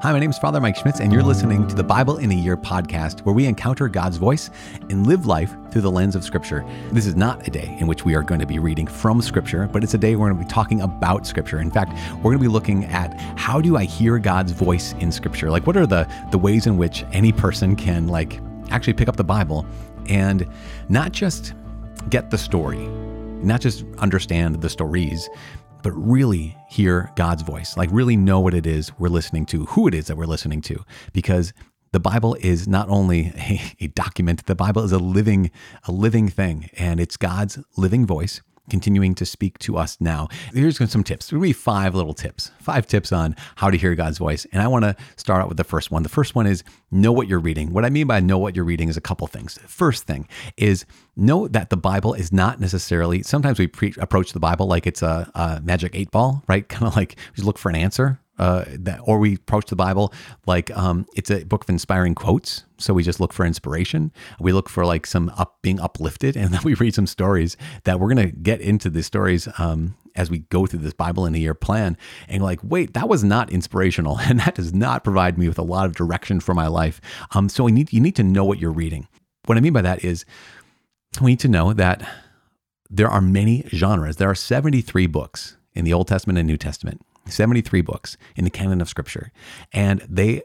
Hi, my name is Father Mike Schmitz, and you're listening to the Bible in a Year podcast, where we encounter God's voice and live life through the lens of Scripture. This is not a day in which we are going to be reading from Scripture, but it's a day we're going to be talking about Scripture. In fact, we're going to be looking at how do I hear God's voice in Scripture? Like, what are the the ways in which any person can like actually pick up the Bible and not just get the story, not just understand the stories, but really hear God's voice, like really know what it is we're listening to, who it is that we're listening to, because the Bible is not only a, a, document, the Bible is a living, a living thing, and it's God's living voice continuing to speak to us now. Here's some tips. There'll be five little tips, five tips on how to hear God's voice. And I want to start out with the first one. The first one is know what you're reading. What I mean by know what you're reading is a couple things. First thing is know that the Bible is not necessarily, sometimes we pre- approach the Bible like it's a, a magic eight ball, right? Kind of like we look for an answer uh, that, or we approach the Bible like um, it's a book of inspiring quotes. So we just look for inspiration. We look for like some up being uplifted, and then we read some stories that we're gonna get into the stories um, as we go through this Bible in a year plan. And like, wait, that was not inspirational, and that does not provide me with a lot of direction for my life. Um, so we need you need to know what you're reading. What I mean by that is we need to know that there are many genres. There are 73 books in the Old Testament and New Testament. 73 books in the canon of scripture, and they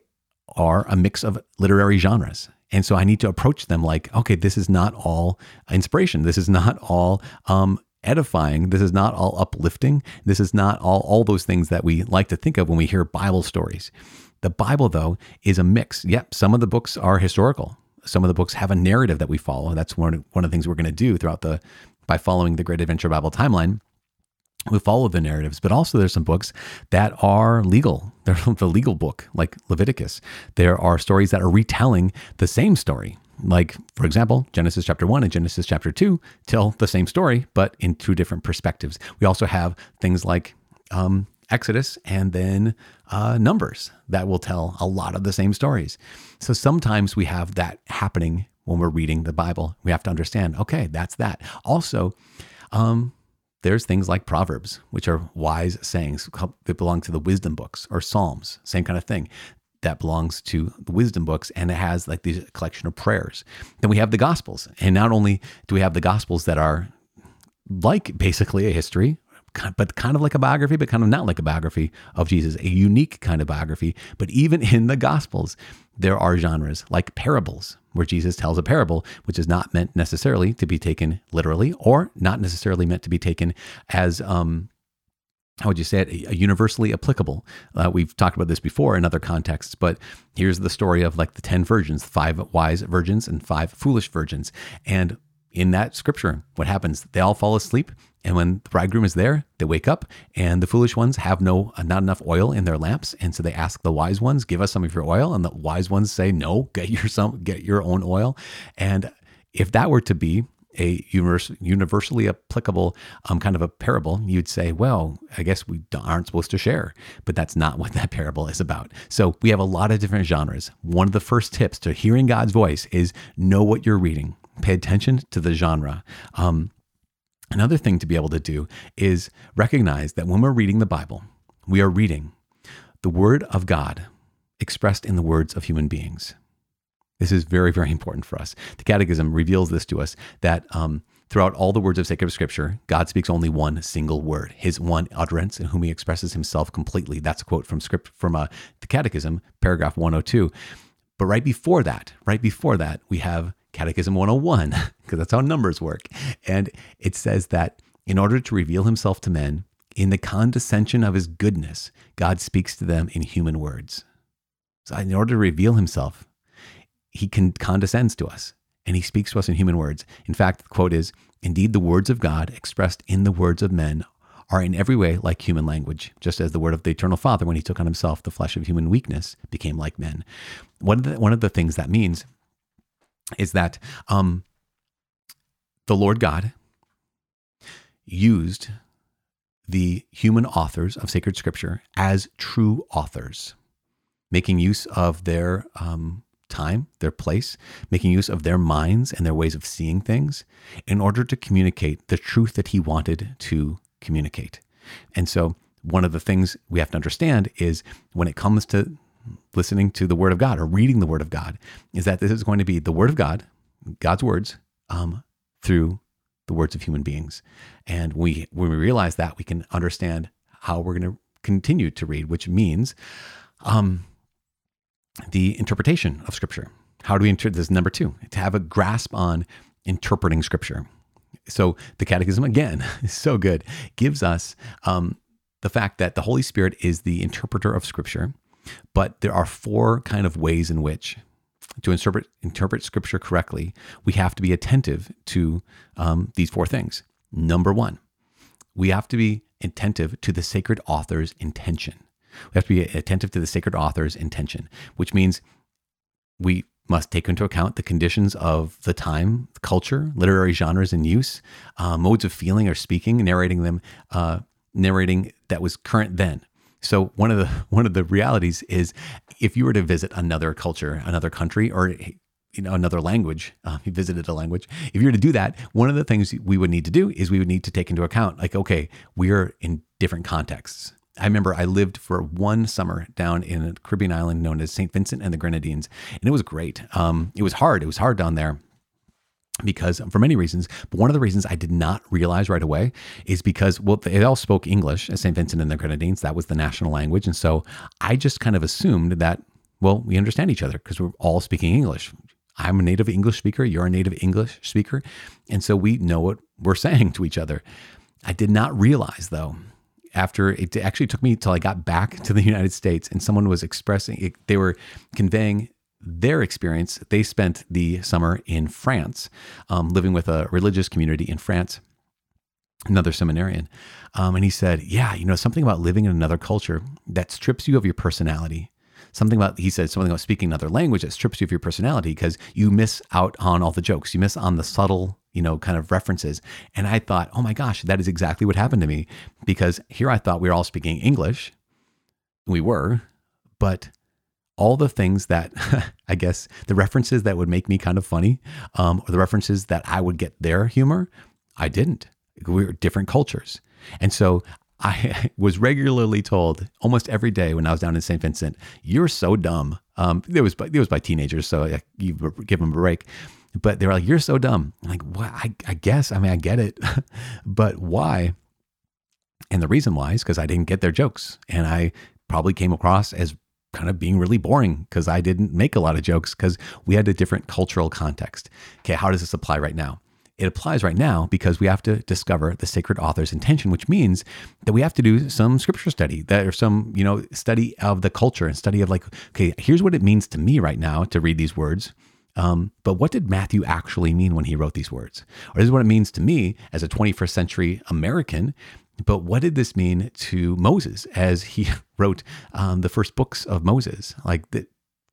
are a mix of literary genres. And so I need to approach them like, okay, this is not all inspiration. This is not all um, edifying. This is not all uplifting. This is not all all those things that we like to think of when we hear Bible stories. The Bible, though, is a mix. Yep, some of the books are historical. Some of the books have a narrative that we follow. That's one one of the things we're going to do throughout the by following the Great Adventure Bible timeline we follow the narratives, but also there's some books that are legal. They're the legal book, like Leviticus. There are stories that are retelling the same story. Like, for example, Genesis chapter 1 and Genesis chapter 2 tell the same story, but in two different perspectives. We also have things like um, Exodus and then uh, Numbers that will tell a lot of the same stories. So sometimes we have that happening when we're reading the Bible. We have to understand, okay, that's that. Also, um, there's things like Proverbs, which are wise sayings that belong to the wisdom books, or Psalms, same kind of thing that belongs to the wisdom books and it has like these collection of prayers. Then we have the Gospels. And not only do we have the Gospels that are like basically a history, but kind of like a biography, but kind of not like a biography of Jesus, a unique kind of biography. But even in the Gospels, there are genres like parables, where Jesus tells a parable, which is not meant necessarily to be taken literally or not necessarily meant to be taken as, um, how would you say it, universally applicable. Uh, we've talked about this before in other contexts, but here's the story of like the 10 virgins, five wise virgins and five foolish virgins. And in that scripture, what happens? They all fall asleep and when the bridegroom is there, they wake up, and the foolish ones have no uh, not enough oil in their lamps, and so they ask the wise ones, "Give us some of your oil." And the wise ones say, "No, get your some, get your own oil." And if that were to be a universally applicable um, kind of a parable, you'd say, well, I guess we aren't supposed to share. But that's not what that parable is about. So we have a lot of different genres. One of the first tips to hearing God's voice is know what you're reading. Pay attention to the genre. Um, Another thing to be able to do is recognize that when we're reading the Bible, we are reading the Word of God expressed in the words of human beings. This is very, very important for us. The Catechism reveals this to us that um, throughout all the words of sacred scripture, God speaks only one single word, his one utterance, in whom he expresses himself completely. That's a quote from script from uh, the Catechism, paragraph 102. But right before that, right before that, we have Catechism 101, because that's how numbers work. And it says that in order to reveal himself to men, in the condescension of his goodness, God speaks to them in human words. So, in order to reveal himself, he condescends to us and he speaks to us in human words. In fact, the quote is Indeed, the words of God expressed in the words of men are in every way like human language, just as the word of the eternal Father, when he took on himself the flesh of human weakness, became like men. One of the, one of the things that means is that um, the Lord God used the human authors of sacred scripture as true authors, making use of their um, time, their place, making use of their minds and their ways of seeing things in order to communicate the truth that he wanted to communicate. And so, one of the things we have to understand is when it comes to listening to the Word of God or reading the Word of God is that this is going to be the Word of God, God's words, um, through the words of human beings. And we, when we realize that, we can understand how we're going to continue to read, which means um, the interpretation of Scripture. How do we interpret this? Number two, to have a grasp on interpreting Scripture. So the Catechism, again, is so good, gives us um, the fact that the Holy Spirit is the interpreter of Scripture, but there are four kind of ways in which to interpret interpret Scripture correctly, we have to be attentive to um, these four things. Number one, we have to be attentive to the sacred author's intention. We have to be attentive to the sacred author's intention, which means we must take into account the conditions of the time, culture, literary genres in use, uh, modes of feeling or speaking, narrating them, uh, narrating that was current then. So one of the one of the realities is if you were to visit another culture, another country, or you know another language, uh, you visited a language. If you were to do that, one of the things we would need to do is we would need to take into account, like, okay, we are in different contexts. I remember I lived for one summer down in a Caribbean island known as St. Vincent and the Grenadines, and it was great. Um, it was hard. It was hard down there because for many reasons, but one of the reasons I did not realize right away is because, well, they all spoke English at St. Vincent and the Grenadines. That was the national language. And so I just kind of assumed that, well, we understand each other because we're all speaking English. I'm a native English speaker. You're a native English speaker. And so we know what we're saying to each other. I did not realize, though, after it actually took me till I got back to the United States and someone was expressing, they were conveying their experience. They spent the summer in France, um, living with a religious community in France, another seminarian. Um, and he said, Yeah, you know, something about living in another culture that strips you of your personality something about he said something about speaking another language that strips you of your personality because you miss out on all the jokes you miss on the subtle you know kind of references and i thought oh my gosh that is exactly what happened to me because here i thought we were all speaking english we were but all the things that i guess the references that would make me kind of funny um, or the references that i would get their humor i didn't we were different cultures and so I was regularly told almost every day when I was down in St. Vincent, "You're so dumb." Um, it was by, it was by teenagers, so I, you give them a break. But they were like, "You're so dumb." I'm like, "What? I, I guess. I mean, I get it, but why?" And the reason why is because I didn't get their jokes, and I probably came across as kind of being really boring because I didn't make a lot of jokes because we had a different cultural context. Okay, how does this apply right now? it applies right now because we have to discover the sacred author's intention, which means that we have to do some scripture study, that or some, you know, study of the culture and study of like, okay, here's what it means to me right now to read these words. Um, but what did Matthew actually mean when he wrote these words? Or this is what it means to me as a 21st century American. But what did this mean to Moses as he wrote um, the first books of Moses, like the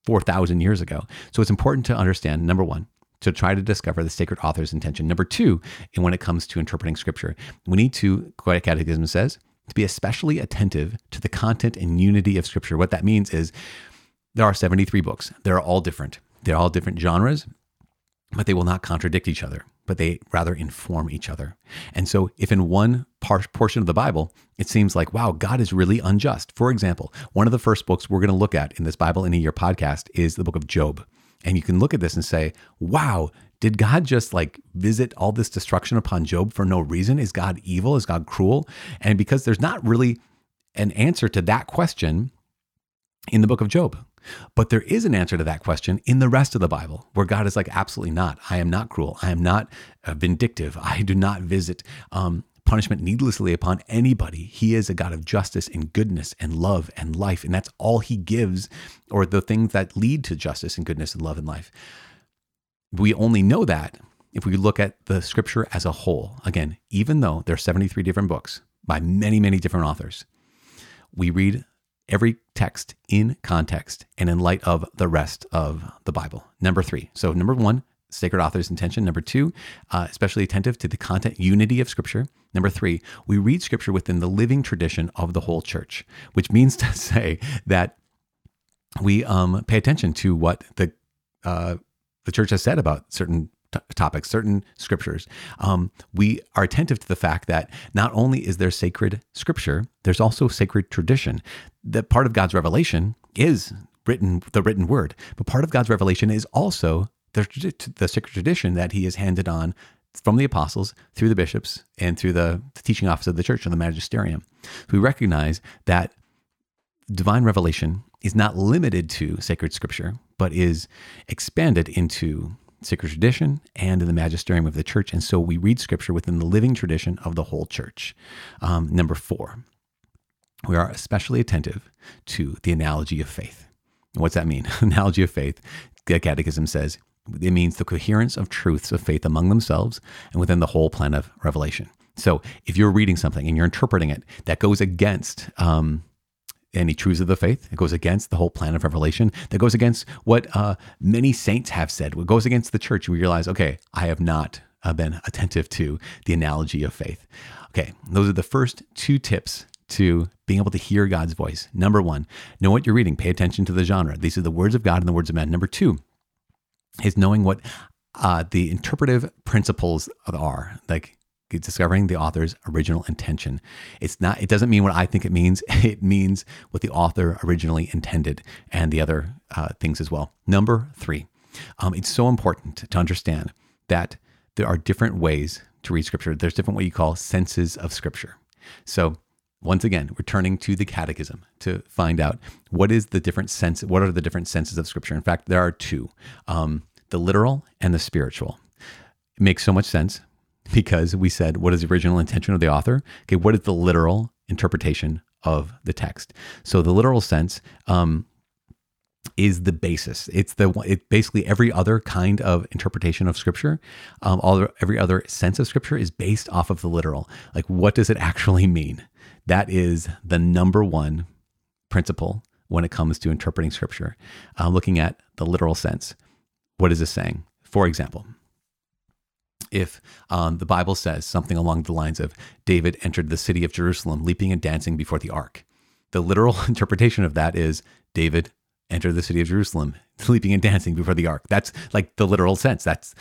4,000 years ago? So it's important to understand number one, to try to discover the sacred author's intention. Number two, and when it comes to interpreting scripture, we need to, Quiet Catechism says, to be especially attentive to the content and unity of scripture. What that means is there are 73 books. They're all different. They're all different genres, but they will not contradict each other, but they rather inform each other. And so, if in one par- portion of the Bible, it seems like, wow, God is really unjust. For example, one of the first books we're going to look at in this Bible in a Year podcast is the book of Job. And you can look at this and say, wow, did God just like visit all this destruction upon Job for no reason? Is God evil? Is God cruel? And because there's not really an answer to that question in the book of Job. But there is an answer to that question in the rest of the Bible, where God is like, absolutely not. I am not cruel. I am not uh, vindictive. I do not visit um, punishment needlessly upon anybody. He is a God of justice and goodness and love and life. And that's all he gives, or the things that lead to justice and goodness and love and life. We only know that if we look at the scripture as a whole. Again, even though there are 73 different books by many, many different authors, we read every text in context and in light of the rest of the Bible. Number three. So, number one, sacred author's intention. Number two, uh, especially attentive to the content unity of Scripture. Number three, we read Scripture within the living tradition of the whole church, which means to say that we um, pay attention to what the uh, the church has said about certain topics, certain scriptures. Um, we are attentive to the fact that not only is there sacred scripture, there's also sacred tradition. That part of God's revelation is written the written word. But part of God's revelation is also the, the sacred tradition that He has handed on from the apostles through the bishops and through the, the teaching office of the church and the magisterium. We recognize that divine revelation is not limited to sacred scripture, but is expanded into sacred tradition and in the magisterium of the church. And so we read scripture within the living tradition of the whole church. Um, number four, we are especially attentive to the analogy of faith. what's that mean? analogy of faith, the Catechism says, it means the coherence of truths of faith among themselves and within the whole plan of revelation. So if you're reading something and you're interpreting it that goes against um, any truths of the faith, it goes against the whole plan of revelation, that goes against what uh, many saints have said, what goes against the church, we realize, okay, I have not uh, been attentive to the analogy of faith. Okay, those are the first two tips to being able to hear God's voice. Number one, know what you're reading, pay attention to the genre. These are the words of God and the words of men. Number two, is knowing what uh, the interpretive principles are, like discovering the author's original intention. It's not. It doesn't mean what I think it means. It means what the author originally intended, and the other uh, things as well. Number three, um, it's so important to understand that there are different ways to read Scripture. There's different what you call senses of Scripture. So once again, returning to the catechism to find out what is the different sense, what are the different senses of scripture. In fact, there are two, um, the literal and the spiritual. It makes so much sense because we said, what is the original intention of the author? Okay, what is the literal interpretation of the text? So the literal sense um, is the basis. It's the it basically every other kind of interpretation of scripture, um, all every other sense of scripture is based off of the literal. Like, what does it actually mean? That is the number one principle when it comes to interpreting scripture, uh, looking at the literal sense. What is this saying? For example, if um, the Bible says something along the lines of David entered the city of Jerusalem leaping and dancing before the ark, the literal interpretation of that is David entered the city of Jerusalem leaping and dancing before the ark. That's like the literal sense. That's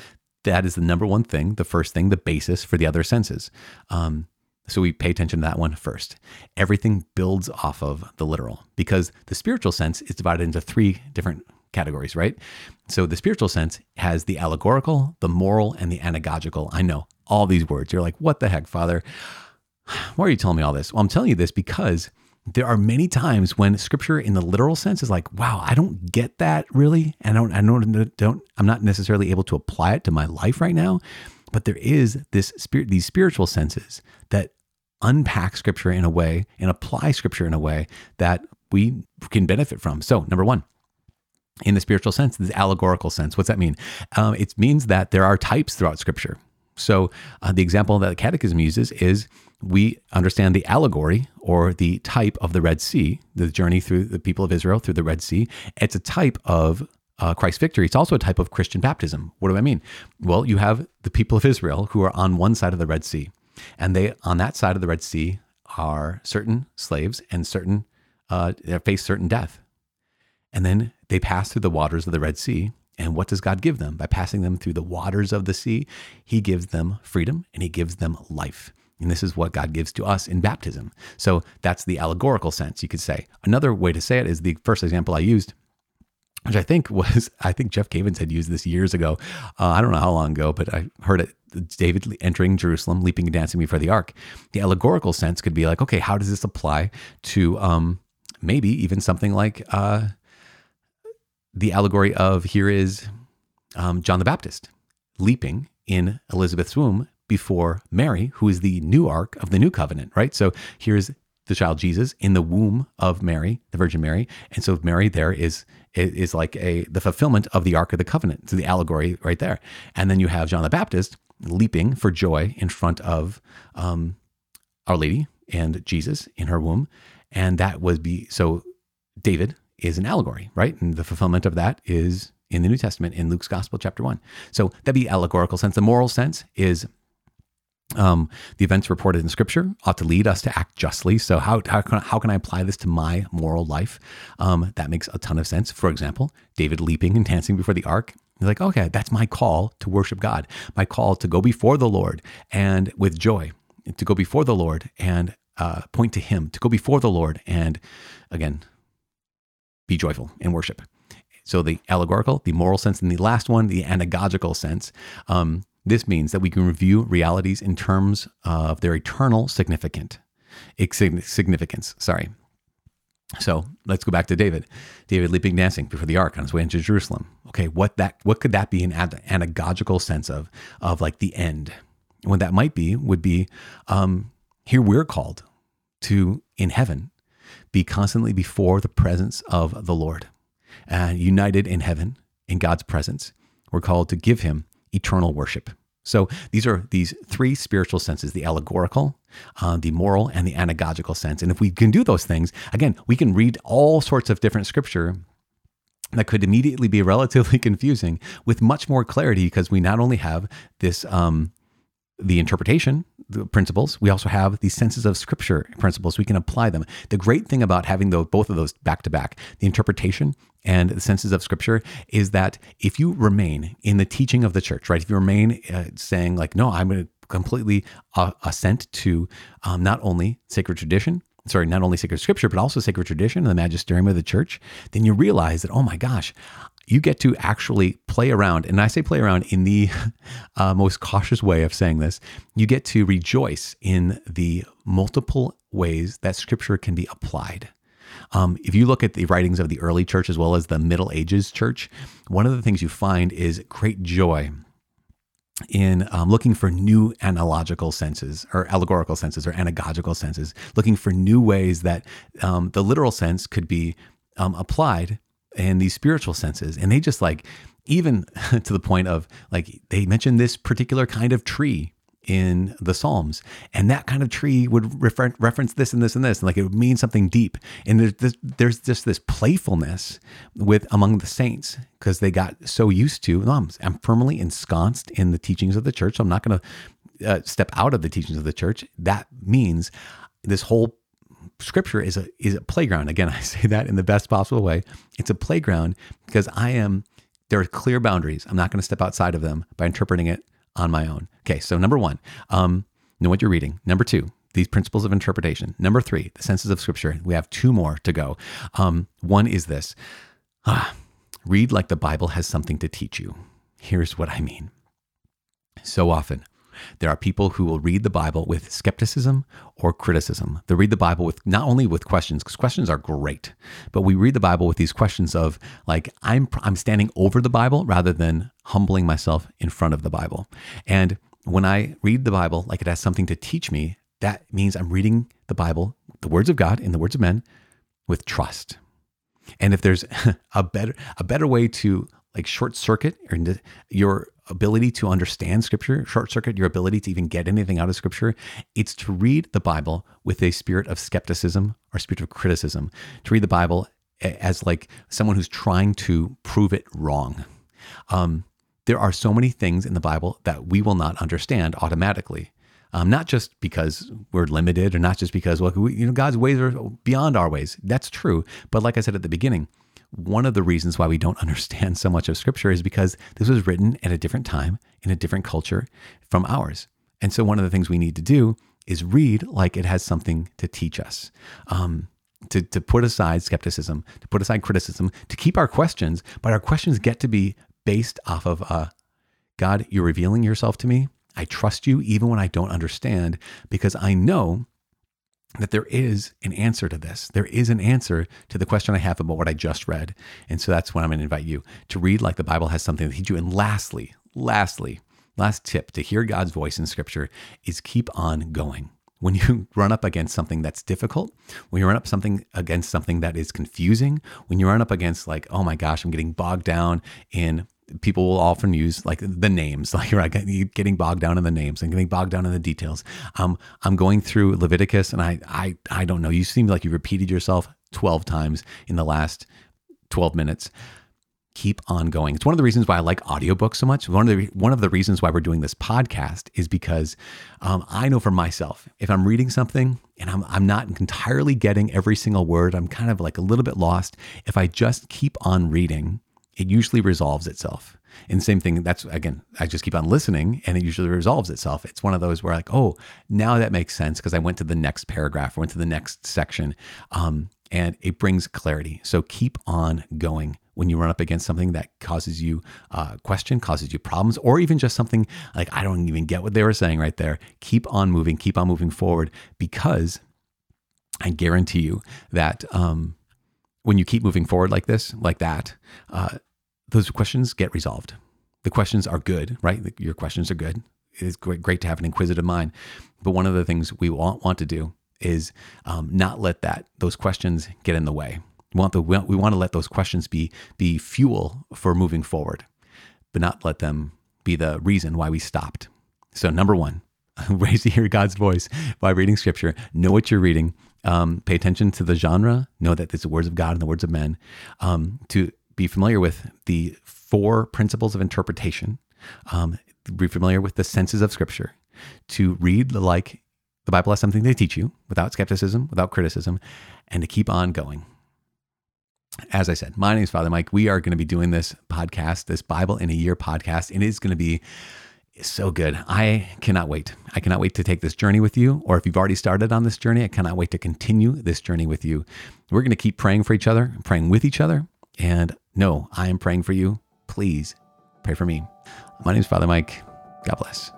that is the number one thing, the first thing, the basis for the other senses. Um, so we pay attention to that one first. Everything builds off of the literal because the spiritual sense is divided into three different categories, right? So the spiritual sense has the allegorical, the moral, and the anagogical. I know all these words. You're like, what the heck, Father? Why are you telling me all this? Well, I'm telling you this because there are many times when scripture in the literal sense is like, wow, I don't get that really. And I don't, I don't, don't, I'm not necessarily able to apply it to my life right now. But there is this spirit, these spiritual senses that unpack scripture in a way and apply scripture in a way that we can benefit from. So, number one, in the spiritual sense, the allegorical sense. What's that mean? Um, it means that there are types throughout scripture. So, uh, the example that the Catechism uses is we understand the allegory or the type of the Red Sea, the journey through the people of Israel through the Red Sea. It's a type of uh, Christ's victory, it's also a type of Christian baptism. What do I mean? Well, you have the people of Israel who are on one side of the Red Sea, and they on that side of the Red Sea are certain slaves and certain uh, face certain death, and then they pass through the waters of the Red Sea. And what does God give them? By passing them through the waters of the sea, He gives them freedom and He gives them life. And this is what God gives to us in baptism. So that's the allegorical sense, you could say. Another way to say it is the first example I used which I think was, I think Jeff Cavins had used this years ago. Uh, I don't know how long ago, but I heard it. David entering Jerusalem, leaping and dancing before the ark. The allegorical sense could be like, okay, how does this apply to um, maybe even something like uh, the allegory of here is um, John the Baptist leaping in Elizabeth's womb before Mary, who is the new ark of the new covenant, right? So here's the child Jesus in the womb of Mary, the Virgin Mary, and so Mary there is is like a the fulfillment of the Ark of the Covenant. So the allegory right there. And then you have John the Baptist leaping for joy in front of um, Our Lady and Jesus in her womb, and that would be so. David is an allegory, right? And the fulfillment of that is in the New Testament in Luke's Gospel, chapter one. So that'd be allegorical sense. The moral sense is um, the events reported in Scripture ought to lead us to act justly. So, how, how, can, how can I apply this to my moral life? Um, that makes a ton of sense. For example, David leaping and dancing before the ark. He's like, okay, that's my call to worship God, my call to go before the Lord and with joy, to go before the Lord and uh, point to Him, to go before the Lord and again, be joyful in worship. So the allegorical, the moral sense, and the last one, the anagogical sense. Um, this means that we can review realities in terms of their eternal significant significance. Sorry. So let's go back to David. David leaping dancing before the ark on his way into Jerusalem. Okay, what that what could that be in an anagogical sense of of like the end? What that might be would be um, here we're called to in heaven be constantly before the presence of the Lord, and united in heaven in God's presence. We're called to give Him eternal worship. So these are these three spiritual senses the allegorical, uh, the moral, and the anagogical sense. And if we can do those things, again, we can read all sorts of different scripture that could immediately be relatively confusing with much more clarity because we not only have this um, the interpretation the principles. We also have the senses of scripture principles. We can apply them. The great thing about having those, both of those back to back the interpretation and the senses of scripture is that if you remain in the teaching of the church right if you remain uh, saying like no i'm going to completely uh, assent to um, not only sacred tradition sorry, not only sacred scripture, but also sacred tradition and the magisterium of the church, then you realize that, oh my gosh, you get to actually play around. And I say play around in the uh, most cautious way of saying this. You get to rejoice in the multiple ways that scripture can be applied. Um, if you look at the writings of the early church as well as the Middle Ages church, one of the things you find is great joy in um, looking for new analogical senses or allegorical senses or anagogical senses, looking for new ways that um, the literal sense could be um, applied and these spiritual senses. And they just like, even to the point of like, they mentioned this particular kind of tree in the Psalms, and that kind of tree would refer- reference this and this and this, and like it would mean something deep. And there's this, there's just this playfulness with among the saints because they got so used to. I'm, I'm, firmly ensconced in the teachings of the church. So I'm not going to uh, step out of the teachings of the church. That means this whole scripture is a is a playground. Again, I say that in the best possible way. It's a playground because I am there are clear boundaries. I'm not going to step outside of them by interpreting it on my own. Okay, so number one, um, know what you're reading. Number two, these principles of interpretation. Number three, the senses of scripture. We have two more to go. Um, one is this ah, read like the Bible has something to teach you. Here's what I mean. So often, there are people who will read the Bible with skepticism or criticism. They read the Bible with not only with questions, because questions are great, but we read the Bible with these questions of like, I'm, I'm standing over the Bible rather than humbling myself in front of the Bible. And when I read the Bible like it has something to teach me, that means I'm reading the Bible, the words of God and the words of men, with trust. And if there's a better a better way to like short circuit your ability to understand scripture, short circuit your ability to even get anything out of scripture, it's to read the Bible with a spirit of skepticism or spirit of criticism, to read the Bible as like someone who's trying to prove it wrong. Um, there are so many things in the Bible that we will not understand automatically. Um, not just because we're limited or not just because well, we, you know God's ways are beyond our ways. That's true. But like I said at the beginning, one of the reasons why we don't understand so much of scripture is because this was written at a different time in a different culture from ours. And so one of the things we need to do is read like it has something to teach us. Um, to, to put aside skepticism, to put aside criticism, to keep our questions, but our questions get to be based off of uh, God, you're revealing yourself to me. I trust you even when I don't understand because I know that there is an answer to this. There is an answer to the question I have about what I just read. And so that's when I'm going to invite you to read like the Bible has something to teach you. And lastly, lastly, last tip to hear God's voice in scripture is keep on going. When you run up against something that's difficult, when you run up something against something that is confusing, when you run up against like, oh my gosh, I'm getting bogged down in people will often use like the names, like you're getting bogged down in the names and getting bogged down in the details. Um, I'm going through Leviticus, and I, I, I don't know. You seem like you repeated yourself 12 times in the last 12 minutes. Keep on going. It's one of the reasons why I like audiobooks so much. One of the one of the reasons why we're doing this podcast is because um, I know for myself, if I'm reading something and I'm I'm not entirely getting every single word, I'm kind of like a little bit lost. If I just keep on reading, it usually resolves itself. And same thing, that's again, I just keep on listening and it usually resolves itself. It's one of those where like, oh, now that makes sense because I went to the next paragraph, went to the next section. Um, and it brings clarity. So keep on going when you run up against something that causes you uh, question, causes you problems, or even just something like, I don't even get what they were saying right there. Keep on moving, keep on moving forward because I guarantee you that um, when you keep moving forward like this, like that, uh, those questions get resolved. The questions are good, right? Your questions are good. It's great to have an inquisitive mind. But one of the things we want, want to do is um, not let that those questions get in the way. We want the we want to let those questions be be fuel for moving forward, but not let them be the reason why we stopped. So number one, raise to hear God's voice by reading Scripture. Know what you're reading. Um, pay attention to the genre. Know that it's the words of God and the words of men. Um, to be familiar with the four principles of interpretation. Um, be familiar with the senses of Scripture. To read like the Bible has something to teach you without skepticism, without criticism, and to keep on going. As I said, my name is Father Mike. We are going to be doing this podcast, this Bible in a Year podcast, and it is going to be so good. I cannot wait. I cannot wait to take this journey with you. Or if you've already started on this journey, I cannot wait to continue this journey with you. We're going to keep praying for each other, praying with each other. And no, I am praying for you. Please pray for me. My name is Father Mike. God bless.